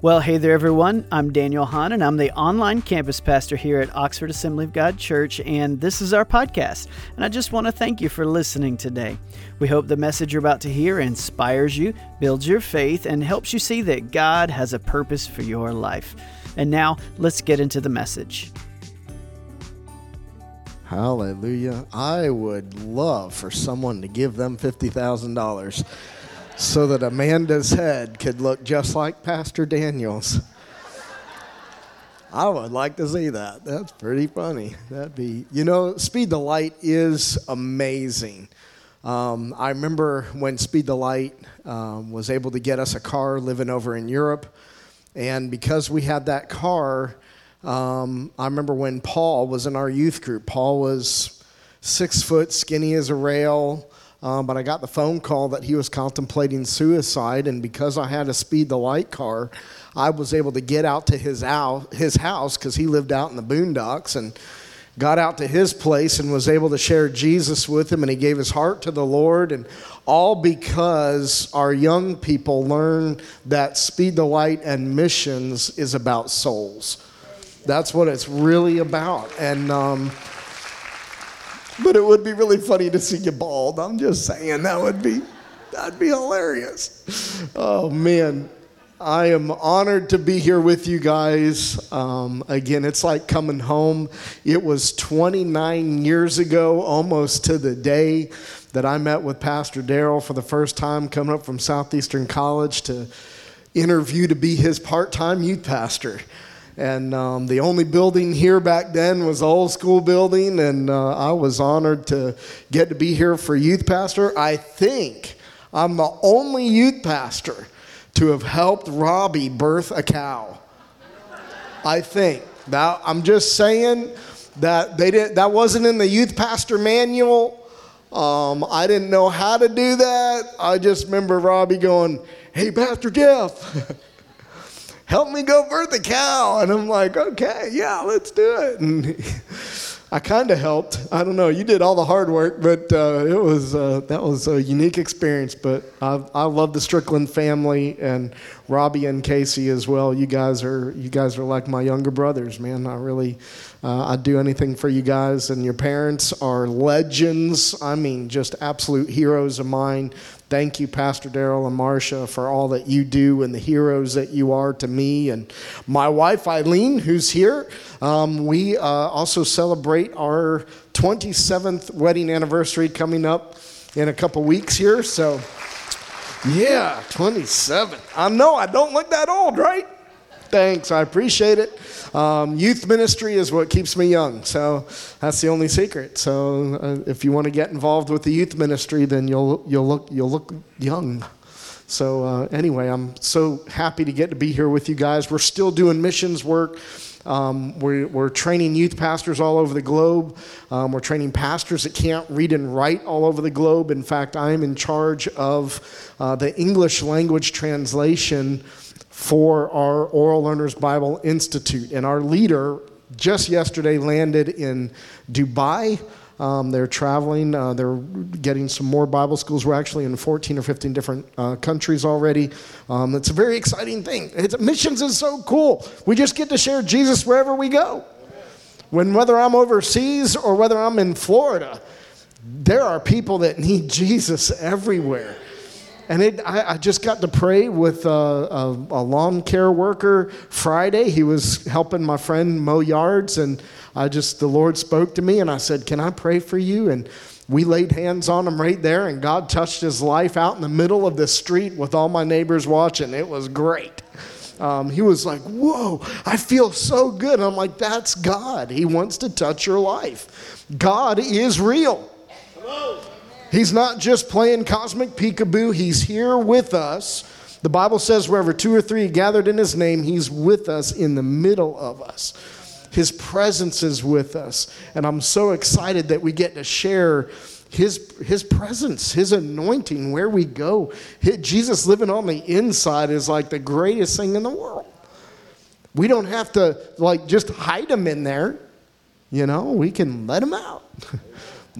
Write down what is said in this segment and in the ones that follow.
Well, hey there, everyone. I'm Daniel Hahn, and I'm the online campus pastor here at Oxford Assembly of God Church, and this is our podcast. And I just want to thank you for listening today. We hope the message you're about to hear inspires you, builds your faith, and helps you see that God has a purpose for your life. And now, let's get into the message. Hallelujah. I would love for someone to give them $50,000 so that Amanda's head could look just like Pastor Daniel's. I would like to see that. That's pretty funny. That'd be, you know, Speed the Light is amazing. Um, I remember when Speed the Light um, was able to get us a car living over in Europe. And because we had that car, um, I remember when Paul was in our youth group. Paul was six foot, skinny as a rail, um, but I got the phone call that he was contemplating suicide, and because I had a speed the light car, I was able to get out to his, out, his house because he lived out in the boondocks and got out to his place and was able to share Jesus with him, and he gave his heart to the Lord, and all because our young people learn that speed the light and missions is about souls. That's what it's really about, and. Um, but it would be really funny to see you bald. I'm just saying that would be that'd be hilarious. Oh man. I am honored to be here with you guys. Um, again, it's like coming home. It was 29 years ago, almost to the day, that I met with Pastor Daryl for the first time, coming up from Southeastern College to interview to be his part time youth pastor. And um, the only building here back then was the old school building, and uh, I was honored to get to be here for youth pastor. I think I'm the only youth pastor to have helped Robbie birth a cow. I think. Now, I'm just saying that they did that wasn't in the youth pastor manual. Um, I didn't know how to do that. I just remember Robbie going, "Hey, Pastor Jeff." help me go birth a cow. And I'm like, okay, yeah, let's do it. And I kind of helped. I don't know. You did all the hard work, but uh, it was uh, that was a unique experience. But I, I love the Strickland family and Robbie and Casey as well. You guys are you guys are like my younger brothers, man. I really uh, I'd do anything for you guys. And your parents are legends. I mean, just absolute heroes of mine. Thank you, Pastor Daryl and Marcia, for all that you do and the heroes that you are to me. And my wife, Eileen, who's here. Um, we uh, also celebrate our 27th wedding anniversary coming up in a couple weeks here. So, yeah, 27. I know I don't look that old, right? Thanks, I appreciate it. Um, youth ministry is what keeps me young, so that's the only secret. So uh, if you want to get involved with the youth ministry, then you'll you'll look you'll look young. So uh, anyway, I'm so happy to get to be here with you guys. We're still doing missions work. Um, we're, we're, training youth pastors all over the globe. Um, we're training pastors that can't read and write all over the globe. In fact, I am in charge of uh, the English language translation for our Oral Learners Bible Institute. And our leader just yesterday landed in Dubai. Um, they're traveling, uh, they're getting some more Bible schools. We're actually in 14 or 15 different uh, countries already. Um, it's a very exciting thing. It's, missions is so cool. We just get to share Jesus wherever we go. When whether I'm overseas or whether I'm in Florida, there are people that need Jesus everywhere. And it, I, I, just got to pray with a, a, a, lawn care worker Friday. He was helping my friend mow yards, and I just, the Lord spoke to me, and I said, Can I pray for you? And we laid hands on him right there, and God touched his life out in the middle of the street with all my neighbors watching. It was great. Um, he was like, Whoa, I feel so good. I'm like, That's God. He wants to touch your life. God is real. He's not just playing cosmic peekaboo, He's here with us. The Bible says, wherever two or three gathered in His name, He's with us in the middle of us. His presence is with us. And I'm so excited that we get to share his, his presence, his anointing where we go. Jesus living on the inside is like the greatest thing in the world. We don't have to like just hide him in there. You know, we can let him out.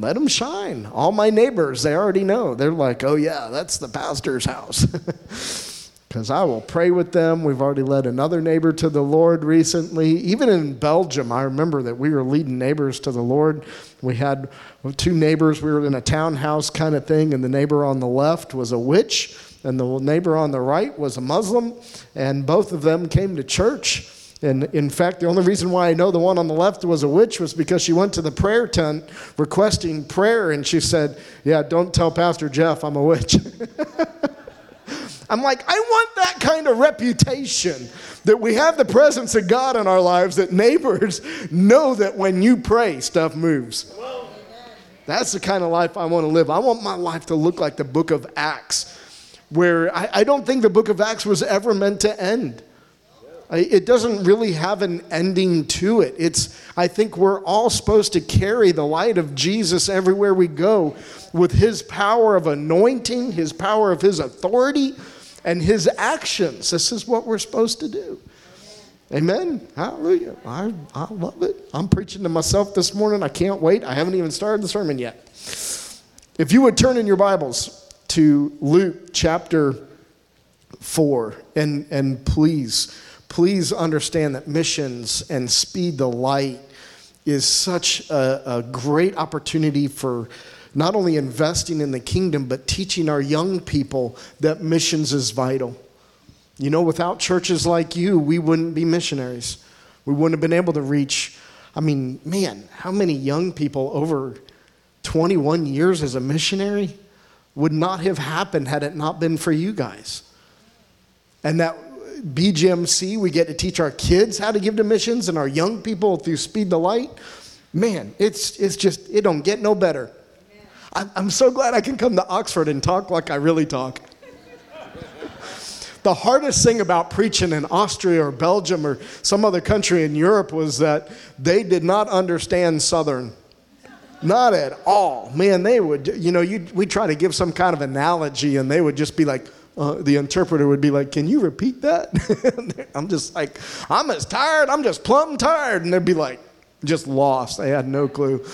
let them shine. All my neighbors, they already know. They're like, oh, yeah, that's the pastor's house. because I will pray with them. We've already led another neighbor to the Lord recently. Even in Belgium, I remember that we were leading neighbors to the Lord. We had two neighbors. We were in a townhouse kind of thing, and the neighbor on the left was a witch, and the neighbor on the right was a Muslim, and both of them came to church. And in fact, the only reason why I know the one on the left was a witch was because she went to the prayer tent requesting prayer, and she said, Yeah, don't tell Pastor Jeff I'm a witch. I'm like, I want that kind of reputation that we have the presence of God in our lives, that neighbors know that when you pray, stuff moves. That's the kind of life I want to live. I want my life to look like the book of Acts, where I, I don't think the book of Acts was ever meant to end. It doesn't really have an ending to it. It's, I think we're all supposed to carry the light of Jesus everywhere we go with his power of anointing, his power of his authority, and his actions. This is what we're supposed to do. Amen. Hallelujah. I, I love it. I'm preaching to myself this morning. I can't wait. I haven't even started the sermon yet. If you would turn in your Bibles to Luke chapter 4, and, and please, please understand that missions and speed the light is such a, a great opportunity for not only investing in the kingdom, but teaching our young people that missions is vital. You know, without churches like you, we wouldn't be missionaries. We wouldn't have been able to reach. I mean, man, how many young people over 21 years as a missionary would not have happened had it not been for you guys? And that BGMC, we get to teach our kids how to give to missions and our young people through Speed the Light. Man, it's, it's just, it don't get no better. I'm so glad I can come to Oxford and talk like I really talk. the hardest thing about preaching in Austria or Belgium or some other country in Europe was that they did not understand Southern. Not at all. Man, they would, you know, we try to give some kind of analogy and they would just be like, uh, the interpreter would be like, Can you repeat that? I'm just like, I'm as tired, I'm just plumb tired. And they'd be like, just lost. They had no clue.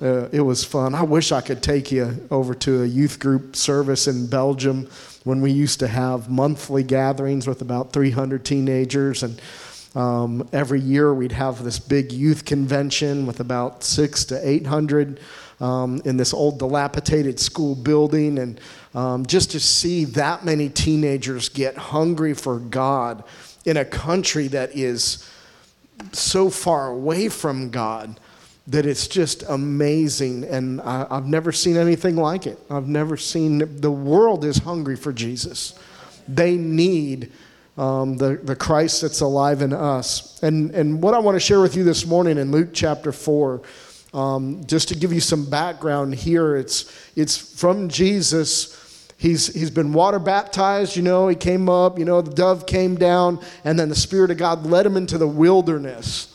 Uh, it was fun. I wish I could take you over to a youth group service in Belgium when we used to have monthly gatherings with about 300 teenagers. And um, every year we'd have this big youth convention with about six to 800 um, in this old dilapidated school building. And um, just to see that many teenagers get hungry for God in a country that is so far away from God that it's just amazing. And I, have never seen anything like it. I've never seen, the world is hungry for Jesus. They need um, the, the Christ that's alive in us. And, and what I want to share with you this morning in Luke chapter 4, um, just to give you some background here, it's, it's from Jesus. He's, he's been water baptized, you know, he came up, you know, the dove came down, and then the Spirit of God led him into the wilderness.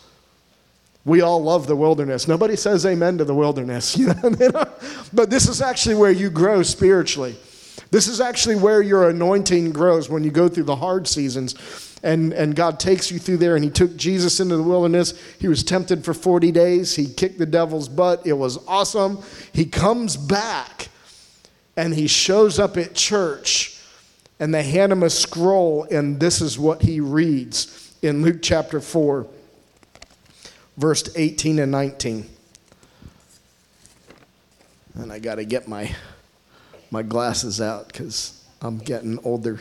We all love the wilderness. Nobody says amen to the wilderness. You know? but this is actually where you grow spiritually. This is actually where your anointing grows when you go through the hard seasons. And, and God takes you through there, and He took Jesus into the wilderness. He was tempted for 40 days. He kicked the devil's butt. It was awesome. He comes back, and He shows up at church, and they hand Him a scroll, and this is what He reads in Luke chapter 4 verse 18 and 19. And I got to get my, my glasses out because I'm getting older.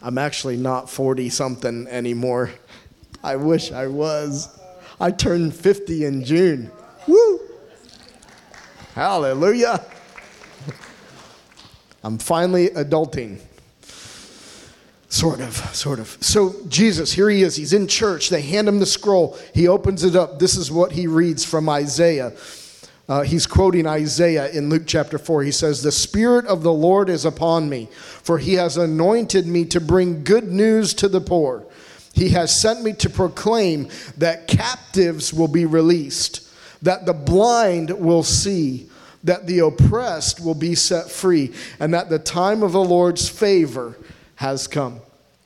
I'm actually not 40 something anymore. I wish I was. I turned 50 in June. Woo! Hallelujah. I'm finally adulting. Sort of, sort of. So, Jesus, here he is. He's in church. They hand him the scroll. He opens it up. This is what he reads from Isaiah. Uh, he's quoting Isaiah in Luke chapter 4. He says, The Spirit of the Lord is upon me, for he has anointed me to bring good news to the poor. He has sent me to proclaim that captives will be released, that the blind will see, that the oppressed will be set free, and that the time of the Lord's favor has come.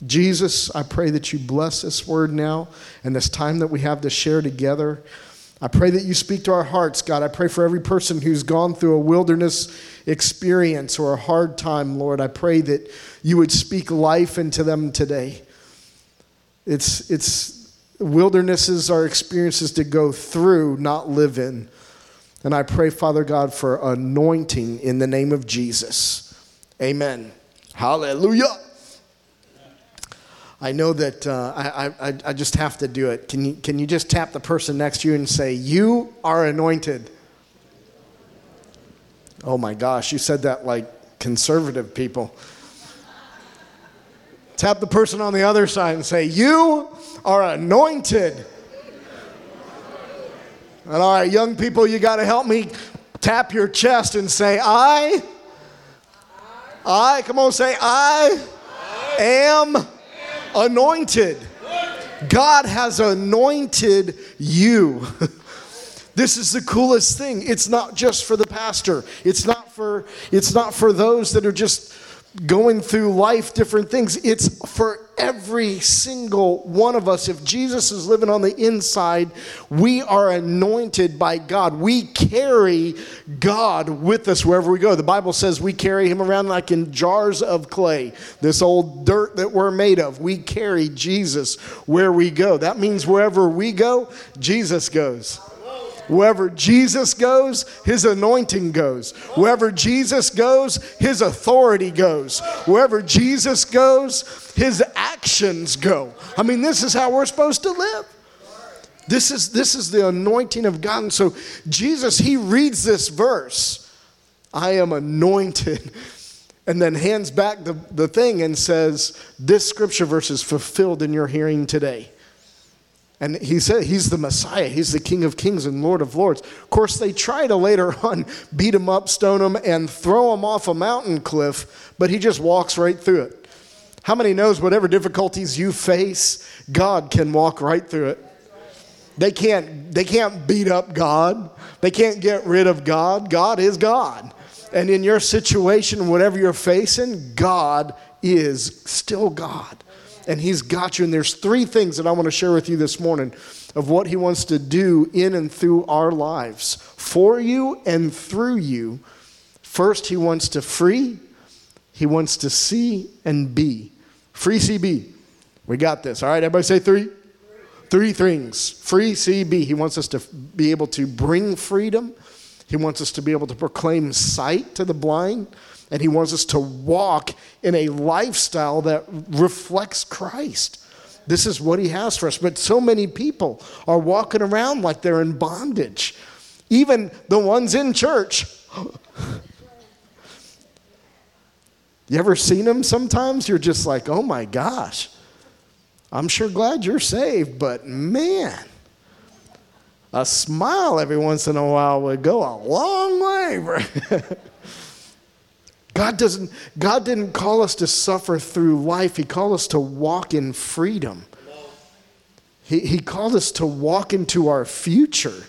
Jesus, I pray that you bless this word now and this time that we have to share together. I pray that you speak to our hearts, God. I pray for every person who's gone through a wilderness experience or a hard time, Lord. I pray that you would speak life into them today. It's, it's wildernesses are experiences to go through, not live in. And I pray, Father God, for anointing in the name of Jesus. Amen. Hallelujah. I know that uh, I, I, I just have to do it. Can you, can you just tap the person next to you and say, You are anointed? Oh my gosh, you said that like conservative people. Tap the person on the other side and say, You are anointed. And all right, young people, you got to help me tap your chest and say, I, I, come on, say, I am anointed. God has anointed you. this is the coolest thing. It's not just for the pastor. It's not for it's not for those that are just going through life different things. It's for every single one of us. If Jesus is living on the inside, we are anointed by God. We carry God with us wherever we go. The Bible says we carry him around like in jars of clay, this old dirt that we're made of. We carry Jesus where we go. That means wherever we go, Jesus goes. Wherever Jesus goes, his anointing goes. Wherever Jesus goes, his authority goes. Wherever Jesus goes, his actions go. I mean, this is how we're supposed to live. This is, this is the anointing of God. And so Jesus, he reads this verse I am anointed. And then hands back the, the thing and says, This scripture verse is fulfilled in your hearing today. And he said he's the Messiah. He's the King of Kings and Lord of Lords. Of course, they try to later on beat him up, stone him, and throw him off a mountain cliff, but he just walks right through it. How many knows whatever difficulties you face, God can walk right through it? They can't, they can't beat up God. They can't get rid of God. God is God. And in your situation, whatever you're facing, God is still God and He's got you. And there's three things that I want to share with you this morning of what He wants to do in and through our lives for you and through you. First, He wants to free, He wants to see and be. Free CB. We got this. All right, everybody say three. Three things. Free CB. He wants us to be able to bring freedom. He wants us to be able to proclaim sight to the blind and He wants us to walk in a lifestyle that reflects Christ. This is what He has for us. But so many people are walking around like they're in bondage, even the ones in church. You ever seen them sometimes? You're just like, oh my gosh, I'm sure glad you're saved, but man, a smile every once in a while would go a long way. God doesn't God didn't call us to suffer through life. He called us to walk in freedom. He, he called us to walk into our future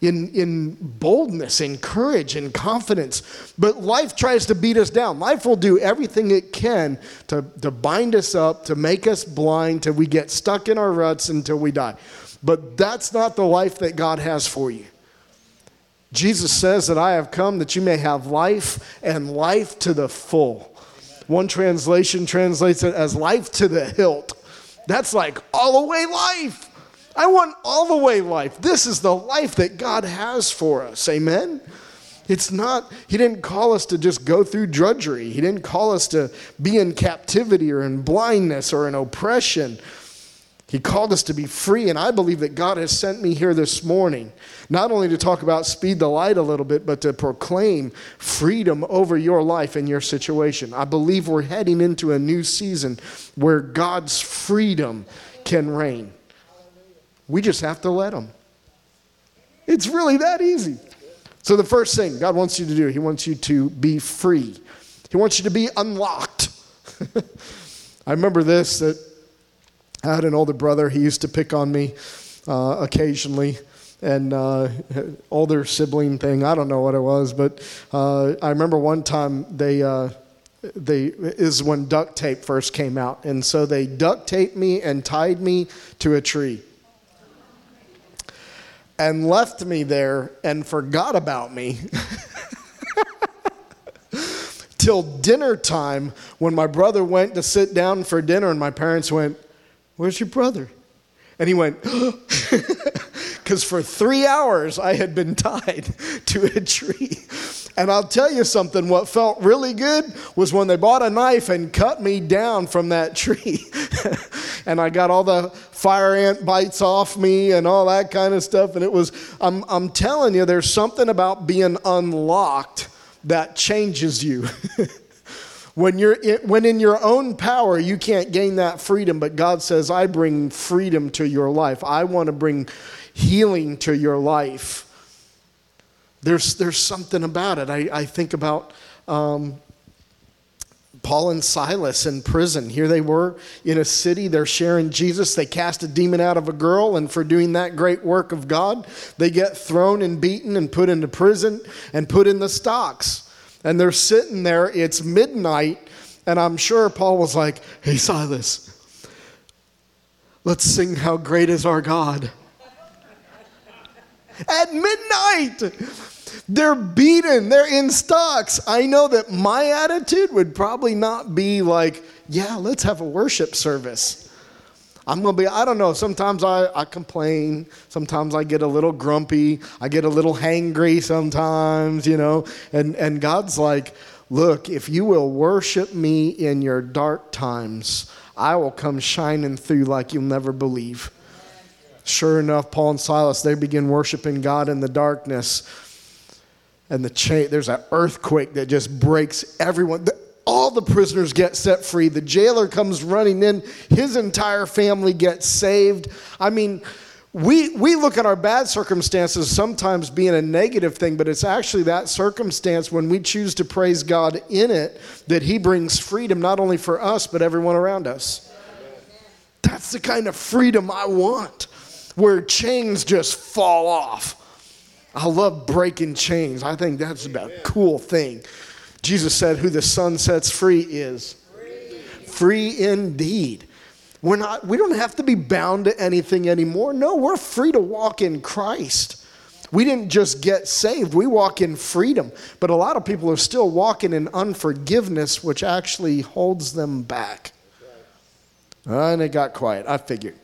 in, in boldness and courage and confidence. But life tries to beat us down. Life will do everything it can to, to bind us up, to make us blind, till we get stuck in our ruts until we die. But that's not the life that God has for you. Jesus says that I have come that you may have life and life to the full. One translation translates it as life to the hilt. That's like all the way life. I want all the way life. This is the life that God has for us. Amen? It's not, He didn't call us to just go through drudgery. He didn't call us to be in captivity or in blindness or in oppression. He called us to be free, and I believe that God has sent me here this morning not only to talk about speed the light a little bit, but to proclaim freedom over your life and your situation. I believe we're heading into a new season where God's freedom can reign. We just have to let Him. It's really that easy. So, the first thing God wants you to do, He wants you to be free, He wants you to be unlocked. I remember this that I had an older brother. He used to pick on me uh, occasionally, and uh, older sibling thing. I don't know what it was, but uh, I remember one time they uh, they is when duct tape first came out, and so they duct taped me and tied me to a tree. and left me there and forgot about me. Till dinner time, when my brother went to sit down for dinner, and my parents went, Where's your brother? And he went, because for three hours I had been tied to a tree. And I'll tell you something, what felt really good was when they bought a knife and cut me down from that tree. and I got all the fire ant bites off me and all that kind of stuff. And it was, I'm, I'm telling you, there's something about being unlocked that changes you. When you're in, when in your own power you can't gain that freedom but god says i bring freedom to your life i want to bring healing to your life there's, there's something about it i, I think about um, Paul and Silas in prison. Here they were in a city, they're sharing Jesus. They cast a demon out of a girl, and for doing that great work of God, they get thrown and beaten and put into prison and put in the stocks. And they're sitting there, it's midnight, and I'm sure Paul was like, Hey, Silas, let's sing How Great is Our God. At midnight! They're beaten, they're in stocks. I know that my attitude would probably not be like, yeah, let's have a worship service. I'm going to be, I don't know, sometimes I, I complain. Sometimes I get a little grumpy. I get a little hangry sometimes, you know. And, and God's like, look, if you will worship me in your dark times, I will come shining through like you'll never believe. Sure enough, Paul and Silas, they begin worshiping God in the darkness and the chain there's an earthquake that just breaks everyone all the prisoners get set free the jailer comes running in his entire family gets saved i mean we, we look at our bad circumstances sometimes being a negative thing, but it's actually that circumstance when we choose to praise God in it that He brings freedom not only for us, but everyone around us. That's the kind of freedom I want, where chains just fall off I love breaking chains. I think that's a cool thing. Jesus said, Who the Son sets free is free, free indeed. We're not, we don't have to be bound to anything anymore. No, we're free to walk in Christ. We didn't just get saved, we walk in freedom. But a lot of people are still walking in unforgiveness, which actually holds them back. And it got quiet. I figured.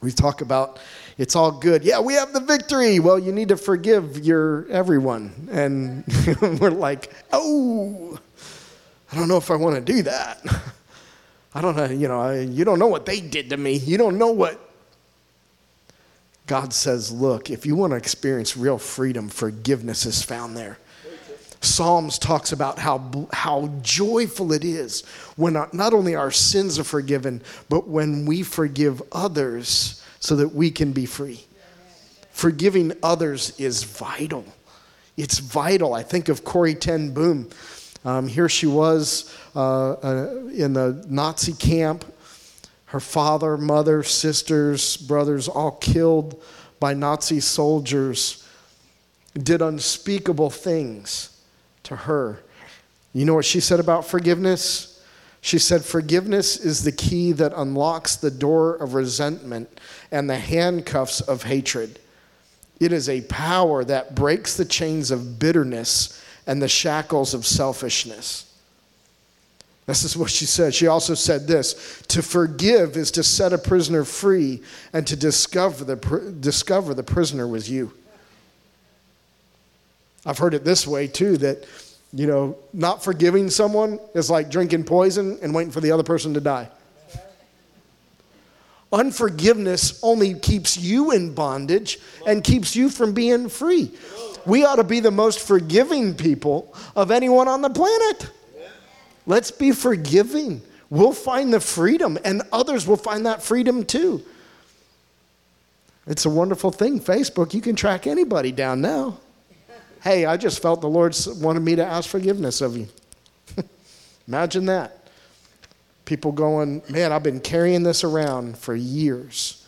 We talk about it's all good. Yeah, we have the victory. Well, you need to forgive your everyone. And we're like, oh, I don't know if I want to do that. I don't know, you know, I, you don't know what they did to me. You don't know what. God says, look, if you want to experience real freedom, forgiveness is found there. Psalms talks about how, how joyful it is when not only our sins are forgiven, but when we forgive others so that we can be free. Forgiving others is vital. It's vital. I think of Corrie Ten Boom. Um, here she was uh, uh, in the Nazi camp. Her father, mother, sisters, brothers, all killed by Nazi soldiers, did unspeakable things to her. You know what she said about forgiveness? She said, Forgiveness is the key that unlocks the door of resentment and the handcuffs of hatred. It is a power that breaks the chains of bitterness and the shackles of selfishness. This is what she said. She also said this To forgive is to set a prisoner free, and to discover the, discover the prisoner was you. I've heard it this way too that you know, not forgiving someone is like drinking poison and waiting for the other person to die. Unforgiveness only keeps you in bondage and keeps you from being free. We ought to be the most forgiving people of anyone on the planet. Let's be forgiving. We'll find the freedom, and others will find that freedom too. It's a wonderful thing. Facebook, you can track anybody down now hey, I just felt the Lord wanted me to ask forgiveness of you. Imagine that. People going, man, I've been carrying this around for years.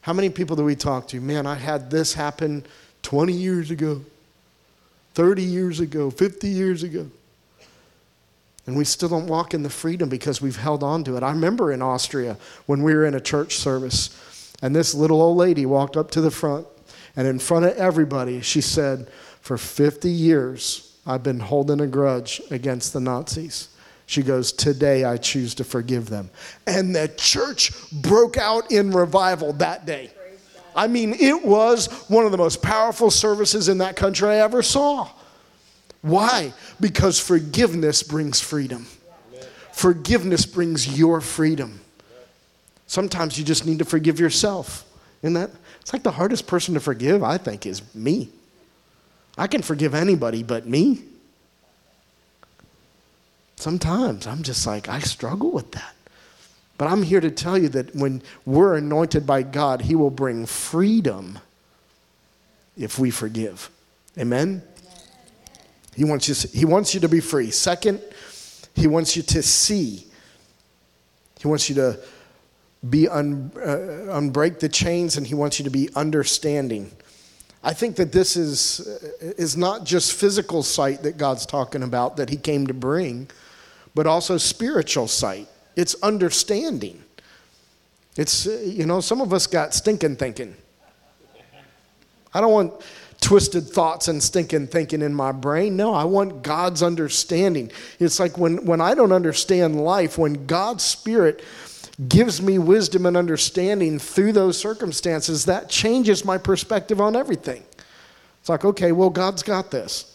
How many people do we talk to? Man, I had this happen 20 years ago, 30 years ago, 50 years ago. And we still don't walk in the freedom because we've held on to it. I remember in Austria when we were in a church service, and this little old lady walked up to the front And in front of everybody, she said, For 50 years, I've been holding a grudge against the Nazis. She goes, Today I choose to forgive them. And the church broke out in revival that day. I mean, it was one of the most powerful services in that country I ever saw. Why? Because forgiveness brings freedom. Forgiveness brings your freedom. Sometimes you just need to forgive yourself. Isn't that? It's like the hardest person to forgive, I think, is me. I can forgive anybody but me. Sometimes I'm just like, I struggle with that. But I'm here to tell you that when we're anointed by God, He will bring freedom if we forgive. Amen? He wants, you, he wants you to be free. Second, He wants you to see. He wants you to be un, uh, unbreak the chains, and He wants you to be understanding. I think that this is, uh, is not just physical sight that God's talking about that He came to bring, but also spiritual sight. It's understanding. It's, uh, you know, some of us got stinking thinking. I don't want twisted thoughts and stinking thinking in my brain. No, I want God's understanding. It's like when, when I don't understand life, when God's Spirit gives me wisdom and understanding through those circumstances, that changes my perspective on everything. It's like, okay, well, God's got this.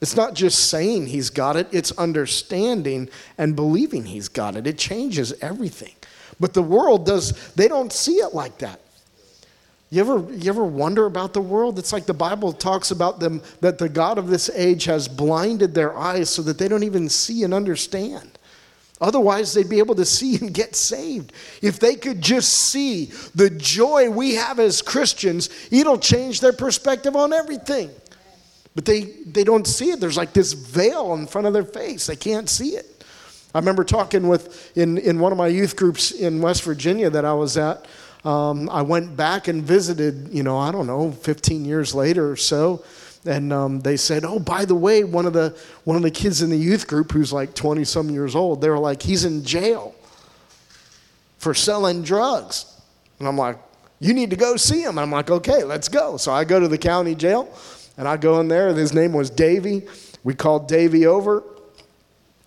It's not just saying he's got it, it's understanding and believing he's got it. It changes everything. But the world does, they don't see it like that. You ever, you ever wonder about the world? It's like the Bible talks about them that the God of this age has blinded their eyes so that they don't even see and understand. Otherwise, they'd be able to see and get saved. If they could just see the joy we have as Christians, it'll change their perspective on everything. But they, they don't see it. There's like this veil in front of their face. They can't see it. I remember talking with, in, in one of my youth groups in West Virginia that I was at, um, I went back and visited, you know, I don't know, 15 years later or so. And um, they said, oh, by the way, one of, the, one of the kids in the youth group who's like 20 some years old, they were like, he's in jail for selling drugs. And I'm like, you need to go see him. And I'm like, okay, let's go. So I go to the county jail. And I go in there, and his name was Davy. We called Davy over.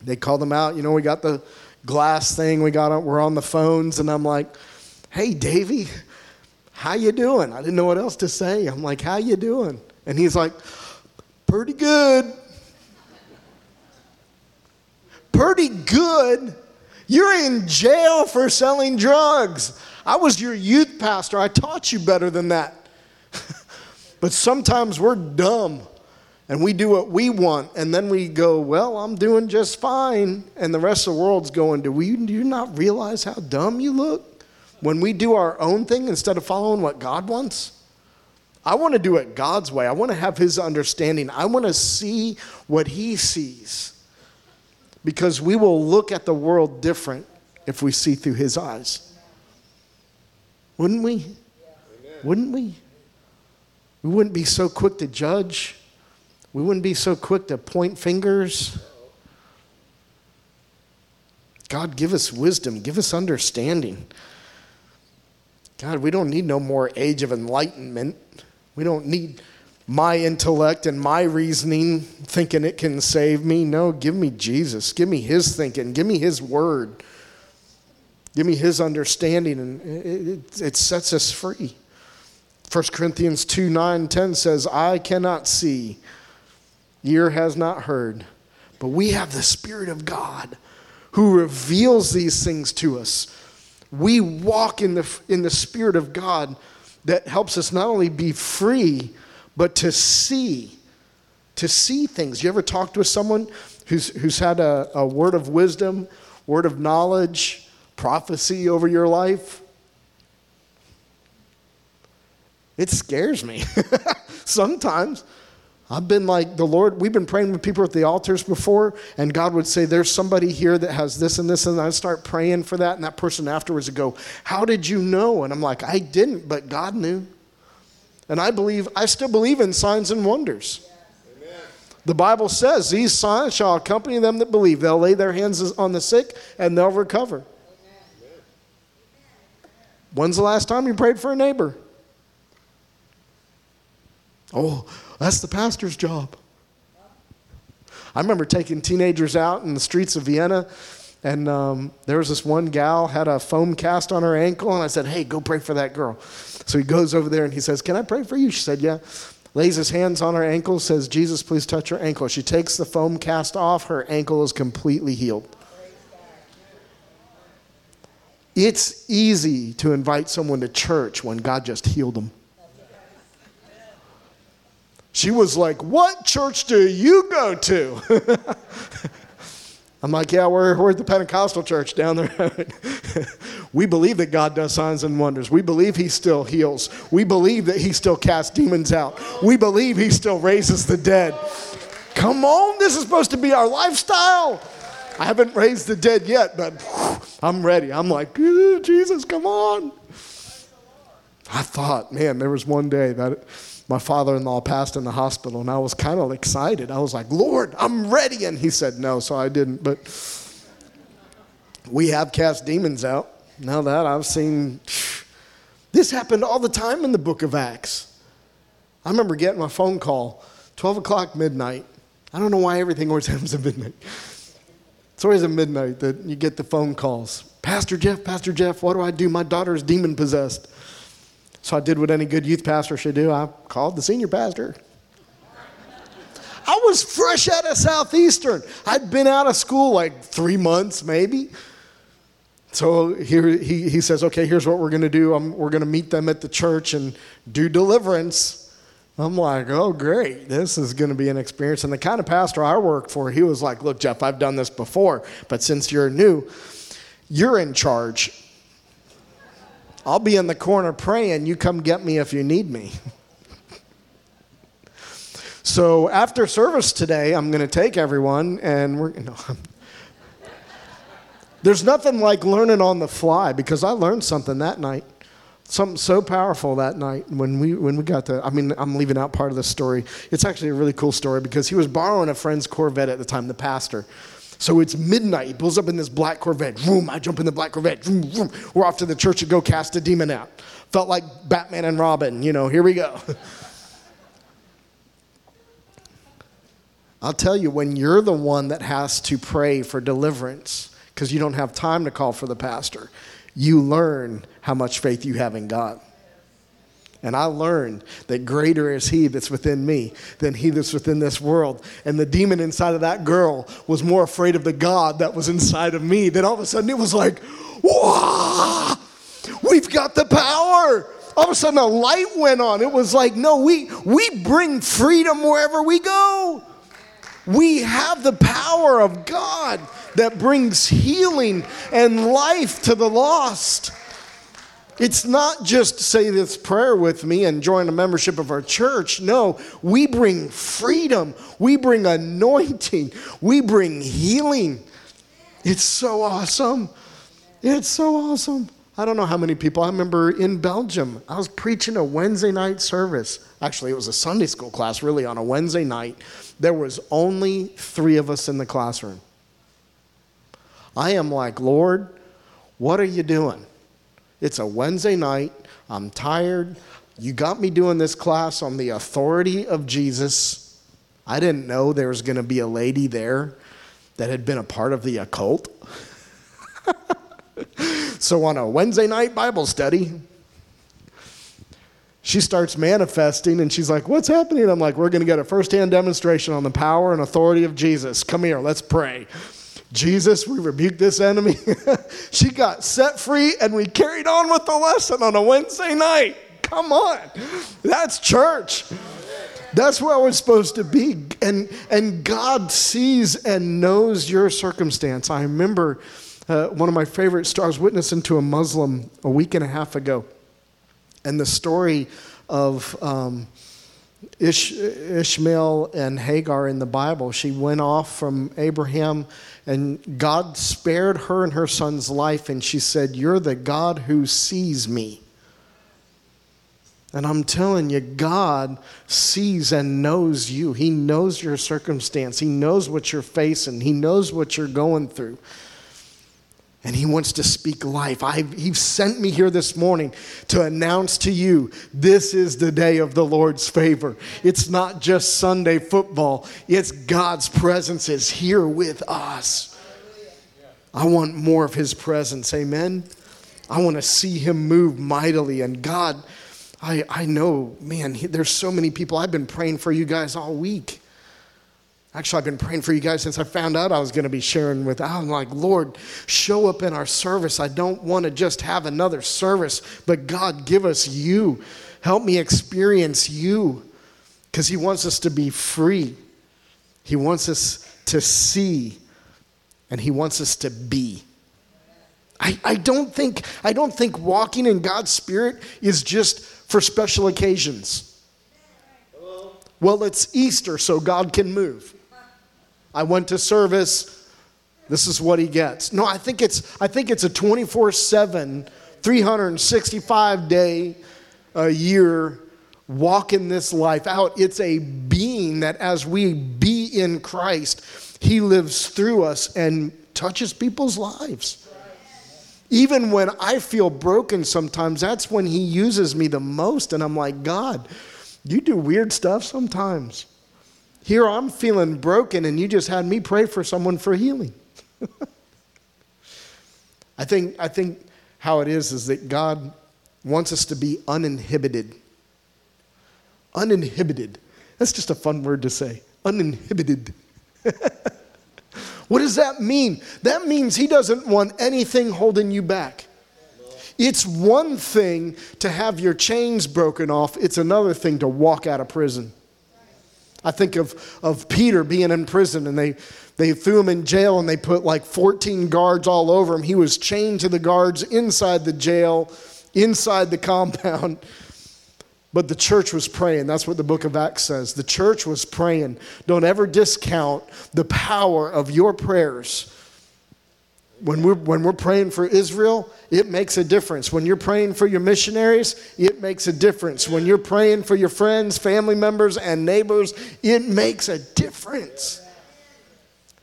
They called him out. You know, we got the glass thing. We got on, we're on the phones, and I'm like, "Hey, Davy, how you doing?" I didn't know what else to say. I'm like, "How you doing?" And he's like, "Pretty good." Pretty good. You're in jail for selling drugs. I was your youth pastor. I taught you better than that. But sometimes we're dumb and we do what we want, and then we go, Well, I'm doing just fine. And the rest of the world's going, Do, we, do you not realize how dumb you look when we do our own thing instead of following what God wants? I want to do it God's way. I want to have His understanding. I want to see what He sees. Because we will look at the world different if we see through His eyes. Wouldn't we? Wouldn't we? We wouldn't be so quick to judge. We wouldn't be so quick to point fingers. God, give us wisdom, give us understanding. God, we don't need no more age of enlightenment. We don't need my intellect and my reasoning thinking it can save me. No, give me Jesus. Give me his thinking. Give me his word. Give me his understanding, and it, it, it sets us free. 1 Corinthians 2 9 10 says, Eye cannot see, ear has not heard, but we have the Spirit of God who reveals these things to us. We walk in the, in the Spirit of God that helps us not only be free, but to see, to see things. You ever talked with someone who's, who's had a, a word of wisdom, word of knowledge, prophecy over your life? It scares me sometimes. I've been like, the Lord, we've been praying with people at the altars before, and God would say, There's somebody here that has this and this, and I start praying for that, and that person afterwards would go, How did you know? And I'm like, I didn't, but God knew. And I believe, I still believe in signs and wonders. The Bible says, These signs shall accompany them that believe. They'll lay their hands on the sick and they'll recover. When's the last time you prayed for a neighbor? Oh, that's the pastor's job. I remember taking teenagers out in the streets of Vienna, and um, there was this one gal had a foam cast on her ankle, and I said, "Hey, go pray for that girl." So he goes over there and he says, "Can I pray for you?" She said, "Yeah." Lays his hands on her ankle, says, "Jesus, please touch her ankle." She takes the foam cast off; her ankle is completely healed. It's easy to invite someone to church when God just healed them. She was like, What church do you go to? I'm like, Yeah, we're, we're at the Pentecostal church down there. we believe that God does signs and wonders. We believe He still heals. We believe that He still casts demons out. We believe He still raises the dead. Come on, this is supposed to be our lifestyle. I haven't raised the dead yet, but I'm ready. I'm like, Jesus, come on. I thought, man, there was one day that my father in law passed in the hospital, and I was kind of excited. I was like, Lord, I'm ready. And he said no, so I didn't. But we have cast demons out. Now that I've seen, this happened all the time in the book of Acts. I remember getting my phone call, 12 o'clock midnight. I don't know why everything always happens at midnight. It's always at midnight that you get the phone calls. Pastor Jeff, Pastor Jeff, what do I do? My daughter is demon possessed. So I did what any good youth pastor should do. I called the senior pastor. I was fresh out of Southeastern. I'd been out of school like three months, maybe. So here he, he says, okay, here's what we're going to do. I'm, we're going to meet them at the church and do deliverance. I'm like, oh, great. This is going to be an experience. And the kind of pastor I work for, he was like, look, Jeff, I've done this before, but since you're new, you're in charge. I'll be in the corner praying. You come get me if you need me. so after service today, I'm going to take everyone and we're. You know, there's nothing like learning on the fly because I learned something that night. Something so powerful that night when we when we got to I mean I'm leaving out part of the story. It's actually a really cool story because he was borrowing a friend's Corvette at the time, the pastor. So it's midnight. He pulls up in this black Corvette. Vroom, I jump in the black Corvette. Vroom, vroom. We're off to the church to go cast a demon out. Felt like Batman and Robin. You know, here we go. I'll tell you, when you're the one that has to pray for deliverance because you don't have time to call for the pastor, you learn how much faith you have in God. And I learned that greater is he that's within me than he that's within this world. And the demon inside of that girl was more afraid of the God that was inside of me. Then all of a sudden it was like, we've got the power. All of a sudden a light went on. It was like, no, we, we bring freedom wherever we go. We have the power of God that brings healing and life to the lost. It's not just say this prayer with me and join a membership of our church. No, we bring freedom, we bring anointing, we bring healing. It's so awesome. It's so awesome. I don't know how many people. I remember in Belgium, I was preaching a Wednesday night service. Actually, it was a Sunday school class, really, on a Wednesday night. There was only three of us in the classroom. I am like, Lord, what are you doing? It's a Wednesday night. I'm tired. You got me doing this class on the authority of Jesus. I didn't know there was going to be a lady there that had been a part of the occult. so, on a Wednesday night Bible study, she starts manifesting and she's like, What's happening? I'm like, We're going to get a firsthand demonstration on the power and authority of Jesus. Come here, let's pray. Jesus, we rebuke this enemy. she got set free and we carried on with the lesson on a Wednesday night. Come on. That's church. That's where we're supposed to be. And, and God sees and knows your circumstance. I remember uh, one of my favorite stars witnessing to a Muslim a week and a half ago. And the story of um, Ish, Ishmael and Hagar in the Bible, she went off from Abraham and God spared her and her son's life, and she said, You're the God who sees me. And I'm telling you, God sees and knows you. He knows your circumstance. He knows what you're facing. He knows what you're going through. And he wants to speak life. I, he sent me here this morning to announce to you this is the day of the Lord's favor. It's not just Sunday football, it's God's presence is here with us. I want more of his presence. Amen. I want to see him move mightily. And God, I, I know, man, he, there's so many people. I've been praying for you guys all week. Actually, I've been praying for you guys since I found out I was going to be sharing with. I'm like, Lord, show up in our service. I don't want to just have another service, but God, give us you. Help me experience you because He wants us to be free. He wants us to see, and He wants us to be. I, I, don't think, I don't think walking in God's Spirit is just for special occasions. Well, it's Easter, so God can move. I went to service. This is what he gets. No, I think it's I think it's a 24/7 365 day a year walking this life out. It's a being that as we be in Christ, he lives through us and touches people's lives. Even when I feel broken sometimes, that's when he uses me the most and I'm like, God, you do weird stuff sometimes. Here I'm feeling broken, and you just had me pray for someone for healing. I think, I think how it is is that God wants us to be uninhibited. Uninhibited. That's just a fun word to say. Uninhibited. what does that mean? That means He doesn't want anything holding you back. It's one thing to have your chains broken off, it's another thing to walk out of prison. I think of, of Peter being in prison and they, they threw him in jail and they put like 14 guards all over him. He was chained to the guards inside the jail, inside the compound. But the church was praying. That's what the book of Acts says. The church was praying. Don't ever discount the power of your prayers when we're, when we're praying for Israel, it makes a difference. When you're praying for your missionaries, it makes a difference. When you're praying for your friends, family members, and neighbors, it makes a difference.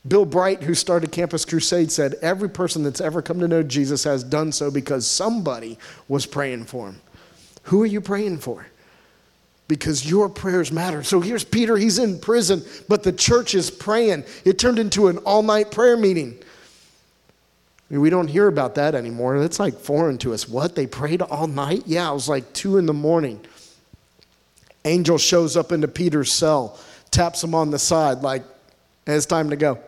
Bill Bright, who started Campus Crusade, said every person that's ever come to know Jesus has done so because somebody was praying for him. Who are you praying for? Because your prayers matter. So here's Peter, he's in prison, but the church is praying. It turned into an all night prayer meeting. We don't hear about that anymore. That's like foreign to us. What? They prayed all night? Yeah, it was like two in the morning. Angel shows up into Peter's cell, taps him on the side, like, it's time to go.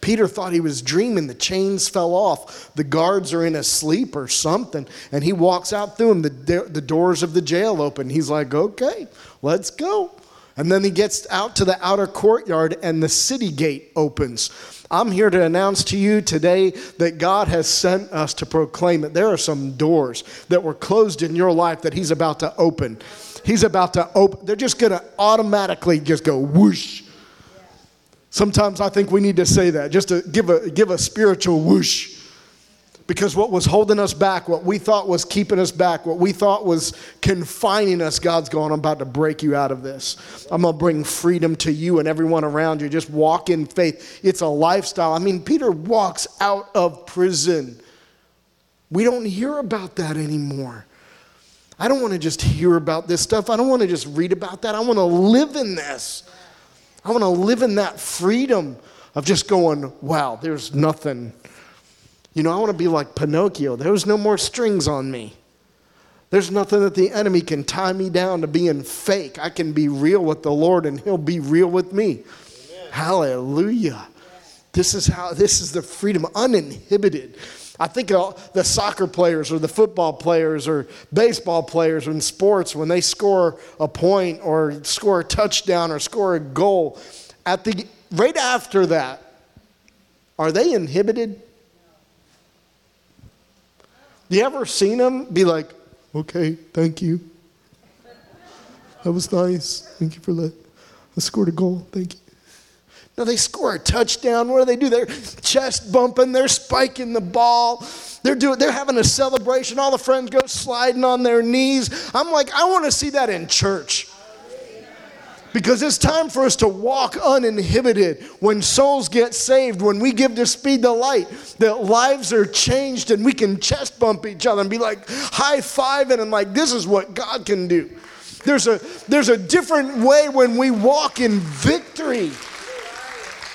Peter thought he was dreaming. The chains fell off. The guards are in a sleep or something. And he walks out through them. The, the doors of the jail open. He's like, okay, let's go. And then he gets out to the outer courtyard and the city gate opens. I'm here to announce to you today that God has sent us to proclaim that there are some doors that were closed in your life that He's about to open. He's about to open. They're just going to automatically just go whoosh. Sometimes I think we need to say that just to give a, give a spiritual whoosh. Because what was holding us back, what we thought was keeping us back, what we thought was confining us, God's going, I'm about to break you out of this. I'm going to bring freedom to you and everyone around you. Just walk in faith. It's a lifestyle. I mean, Peter walks out of prison. We don't hear about that anymore. I don't want to just hear about this stuff. I don't want to just read about that. I want to live in this. I want to live in that freedom of just going, wow, there's nothing you know, I want to be like Pinocchio. There's no more strings on me. There's nothing that the enemy can tie me down to being fake. I can be real with the Lord and he'll be real with me. Amen. Hallelujah. This is how this is the freedom uninhibited. I think the soccer players or the football players or baseball players in sports when they score a point or score a touchdown or score a goal at the right after that are they inhibited? You ever seen them be like, okay, thank you. That was nice. Thank you for that. I scored a goal. Thank you. Now they score a touchdown. What do they do? They're chest bumping. They're spiking the ball. They're doing. They're having a celebration. All the friends go sliding on their knees. I'm like, I want to see that in church. Because it's time for us to walk uninhibited. When souls get saved, when we give to speed the light, that lives are changed and we can chest bump each other and be like high fiving and like, this is what God can do. There's a, there's a different way when we walk in victory.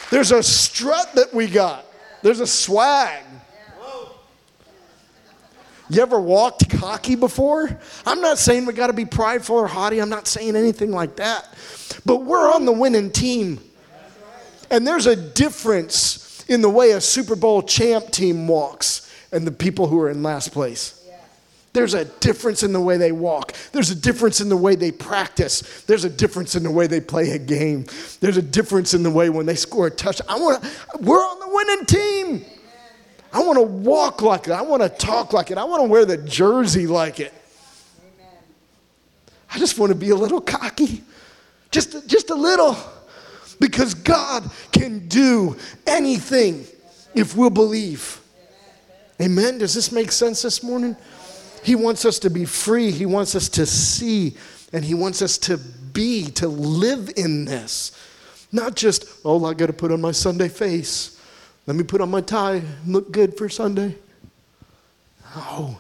There's a strut that we got, there's a swag. You ever walked cocky before? I'm not saying we got to be prideful or haughty. I'm not saying anything like that. But we're on the winning team. And there's a difference in the way a Super Bowl champ team walks and the people who are in last place. There's a difference in the way they walk. There's a difference in the way they practice. There's a difference in the way they play a game. There's a difference in the way when they score a touchdown. I want we're on the winning team. I want to walk like it. I want to talk like it. I want to wear the jersey like it. I just want to be a little cocky. Just, just a little. Because God can do anything if we'll believe. Amen. Does this make sense this morning? He wants us to be free. He wants us to see, and He wants us to be, to live in this. Not just, oh, I got to put on my Sunday face. Let me put on my tie, and look good for Sunday. Oh,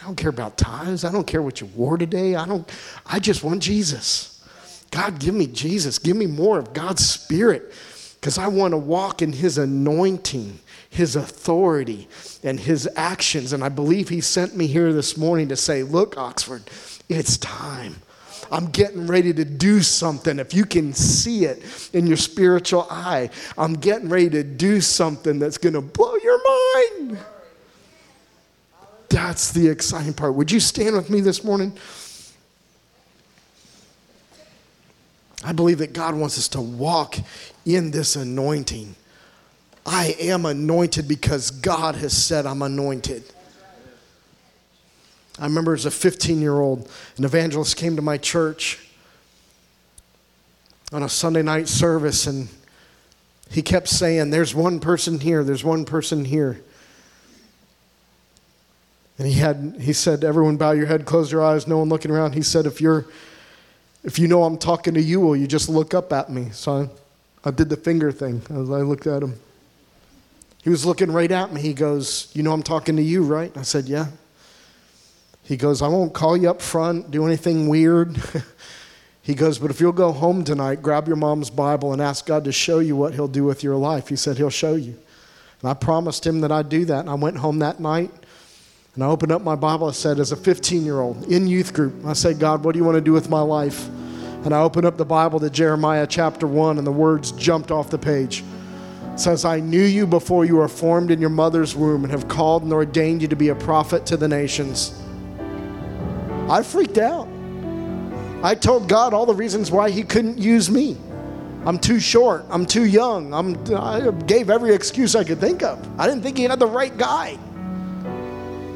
I don't care about ties. I don't care what you wore today. I don't, I just want Jesus. God, give me Jesus. Give me more of God's Spirit because I want to walk in His anointing his authority and his actions. And I believe he sent me here this morning to say, Look, Oxford, it's time. I'm getting ready to do something. If you can see it in your spiritual eye, I'm getting ready to do something that's going to blow your mind. That's the exciting part. Would you stand with me this morning? I believe that God wants us to walk in this anointing. I am anointed because God has said I'm anointed. I remember as a 15 year old, an evangelist came to my church on a Sunday night service, and he kept saying, There's one person here, there's one person here. And he had he said, Everyone bow your head, close your eyes, no one looking around. He said, If you're if you know I'm talking to you, will you just look up at me? So I, I did the finger thing as I looked at him. He was looking right at me. He goes, You know, I'm talking to you, right? I said, Yeah. He goes, I won't call you up front, do anything weird. he goes, But if you'll go home tonight, grab your mom's Bible and ask God to show you what He'll do with your life. He said, He'll show you. And I promised him that I'd do that. And I went home that night and I opened up my Bible. I said, As a 15 year old in youth group, I said, God, what do you want to do with my life? And I opened up the Bible to Jeremiah chapter 1, and the words jumped off the page says, I knew you before you were formed in your mother's womb and have called and ordained you to be a prophet to the nations. I freaked out. I told God all the reasons why He couldn't use me. I'm too short. I'm too young. I'm, I gave every excuse I could think of. I didn't think He had the right guy.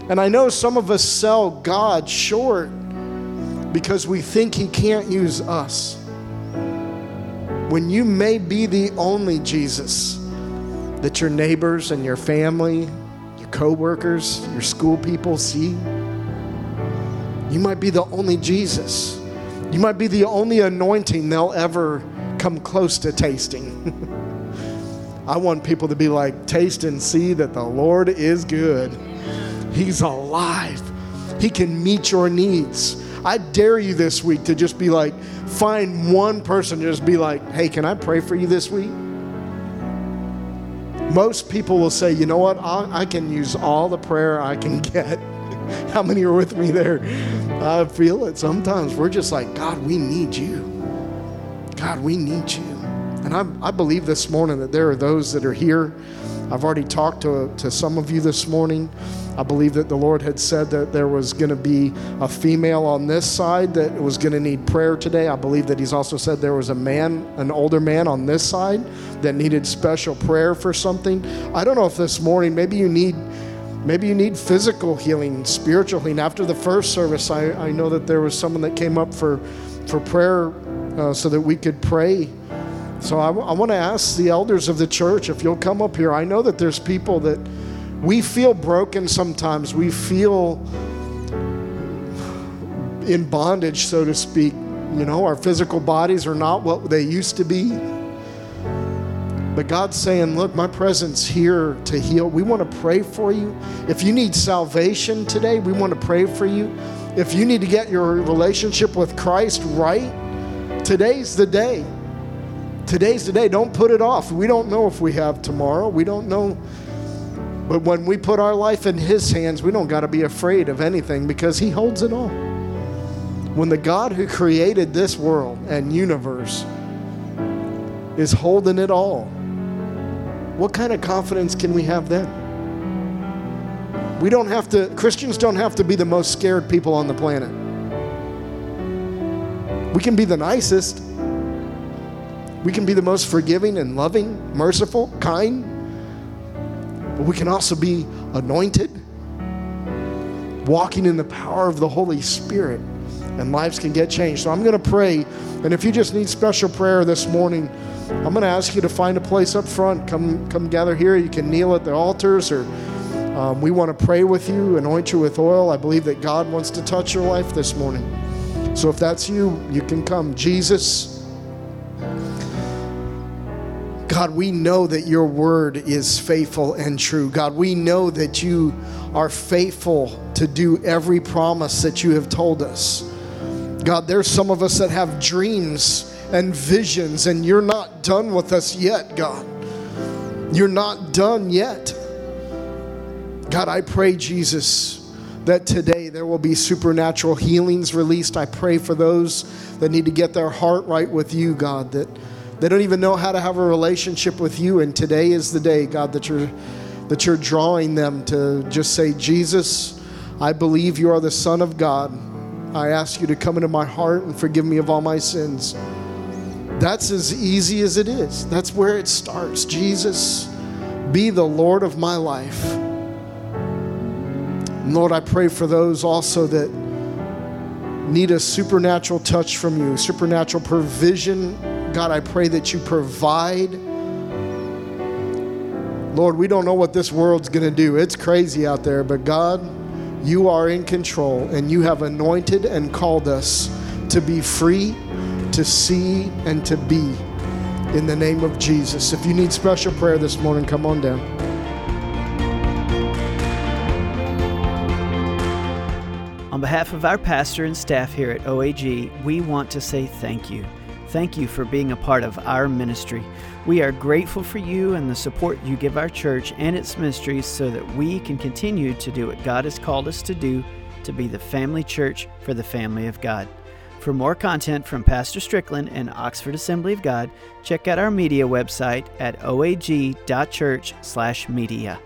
And I know some of us sell God short because we think He can't use us. When you may be the only Jesus that your neighbors and your family, your coworkers, your school people see. You might be the only Jesus. You might be the only anointing they'll ever come close to tasting. I want people to be like, taste and see that the Lord is good. He's alive. He can meet your needs. I dare you this week to just be like, find one person, just be like, hey, can I pray for you this week? Most people will say, you know what, I, I can use all the prayer I can get. How many are with me there? I feel it sometimes. We're just like, God, we need you. God, we need you. And I, I believe this morning that there are those that are here. I've already talked to, to some of you this morning I believe that the Lord had said that there was going to be a female on this side that was going to need prayer today. I believe that He's also said there was a man, an older man on this side that needed special prayer for something. I don't know if this morning, maybe you need. Maybe you need physical healing, spiritual healing. After the first service, I, I know that there was someone that came up for, for prayer uh, so that we could pray. So I, I want to ask the elders of the church if you'll come up here. I know that there's people that we feel broken sometimes. We feel in bondage, so to speak, You know, our physical bodies are not what they used to be. But God's saying, Look, my presence here to heal. We want to pray for you. If you need salvation today, we want to pray for you. If you need to get your relationship with Christ right, today's the day. Today's the day. Don't put it off. We don't know if we have tomorrow. We don't know. But when we put our life in His hands, we don't got to be afraid of anything because He holds it all. When the God who created this world and universe is holding it all, what kind of confidence can we have then? We don't have to, Christians don't have to be the most scared people on the planet. We can be the nicest. We can be the most forgiving and loving, merciful, kind. But we can also be anointed, walking in the power of the Holy Spirit, and lives can get changed. So I'm going to pray. And if you just need special prayer this morning, I'm going to ask you to find a place up front. Come, come gather here. You can kneel at the altars, or um, we want to pray with you, anoint you with oil. I believe that God wants to touch your life this morning. So if that's you, you can come. Jesus, God, we know that your word is faithful and true. God, we know that you are faithful to do every promise that you have told us. God, there's some of us that have dreams and visions, and you're not done with us yet, God. You're not done yet. God, I pray, Jesus, that today there will be supernatural healings released. I pray for those that need to get their heart right with you, God, that they don't even know how to have a relationship with you. And today is the day, God, that you're that you're drawing them to just say, Jesus, I believe you are the Son of God. I ask you to come into my heart and forgive me of all my sins. That's as easy as it is. That's where it starts. Jesus, be the Lord of my life. And Lord, I pray for those also that need a supernatural touch from you, supernatural provision. God, I pray that you provide. Lord, we don't know what this world's going to do. It's crazy out there, but God, you are in control and you have anointed and called us to be free to see and to be in the name of Jesus. If you need special prayer this morning, come on down. On behalf of our pastor and staff here at OAG, we want to say thank you. Thank you for being a part of our ministry. We are grateful for you and the support you give our church and its ministries so that we can continue to do what God has called us to do to be the family church for the family of God. For more content from Pastor Strickland and Oxford Assembly of God, check out our media website at oag.church/media.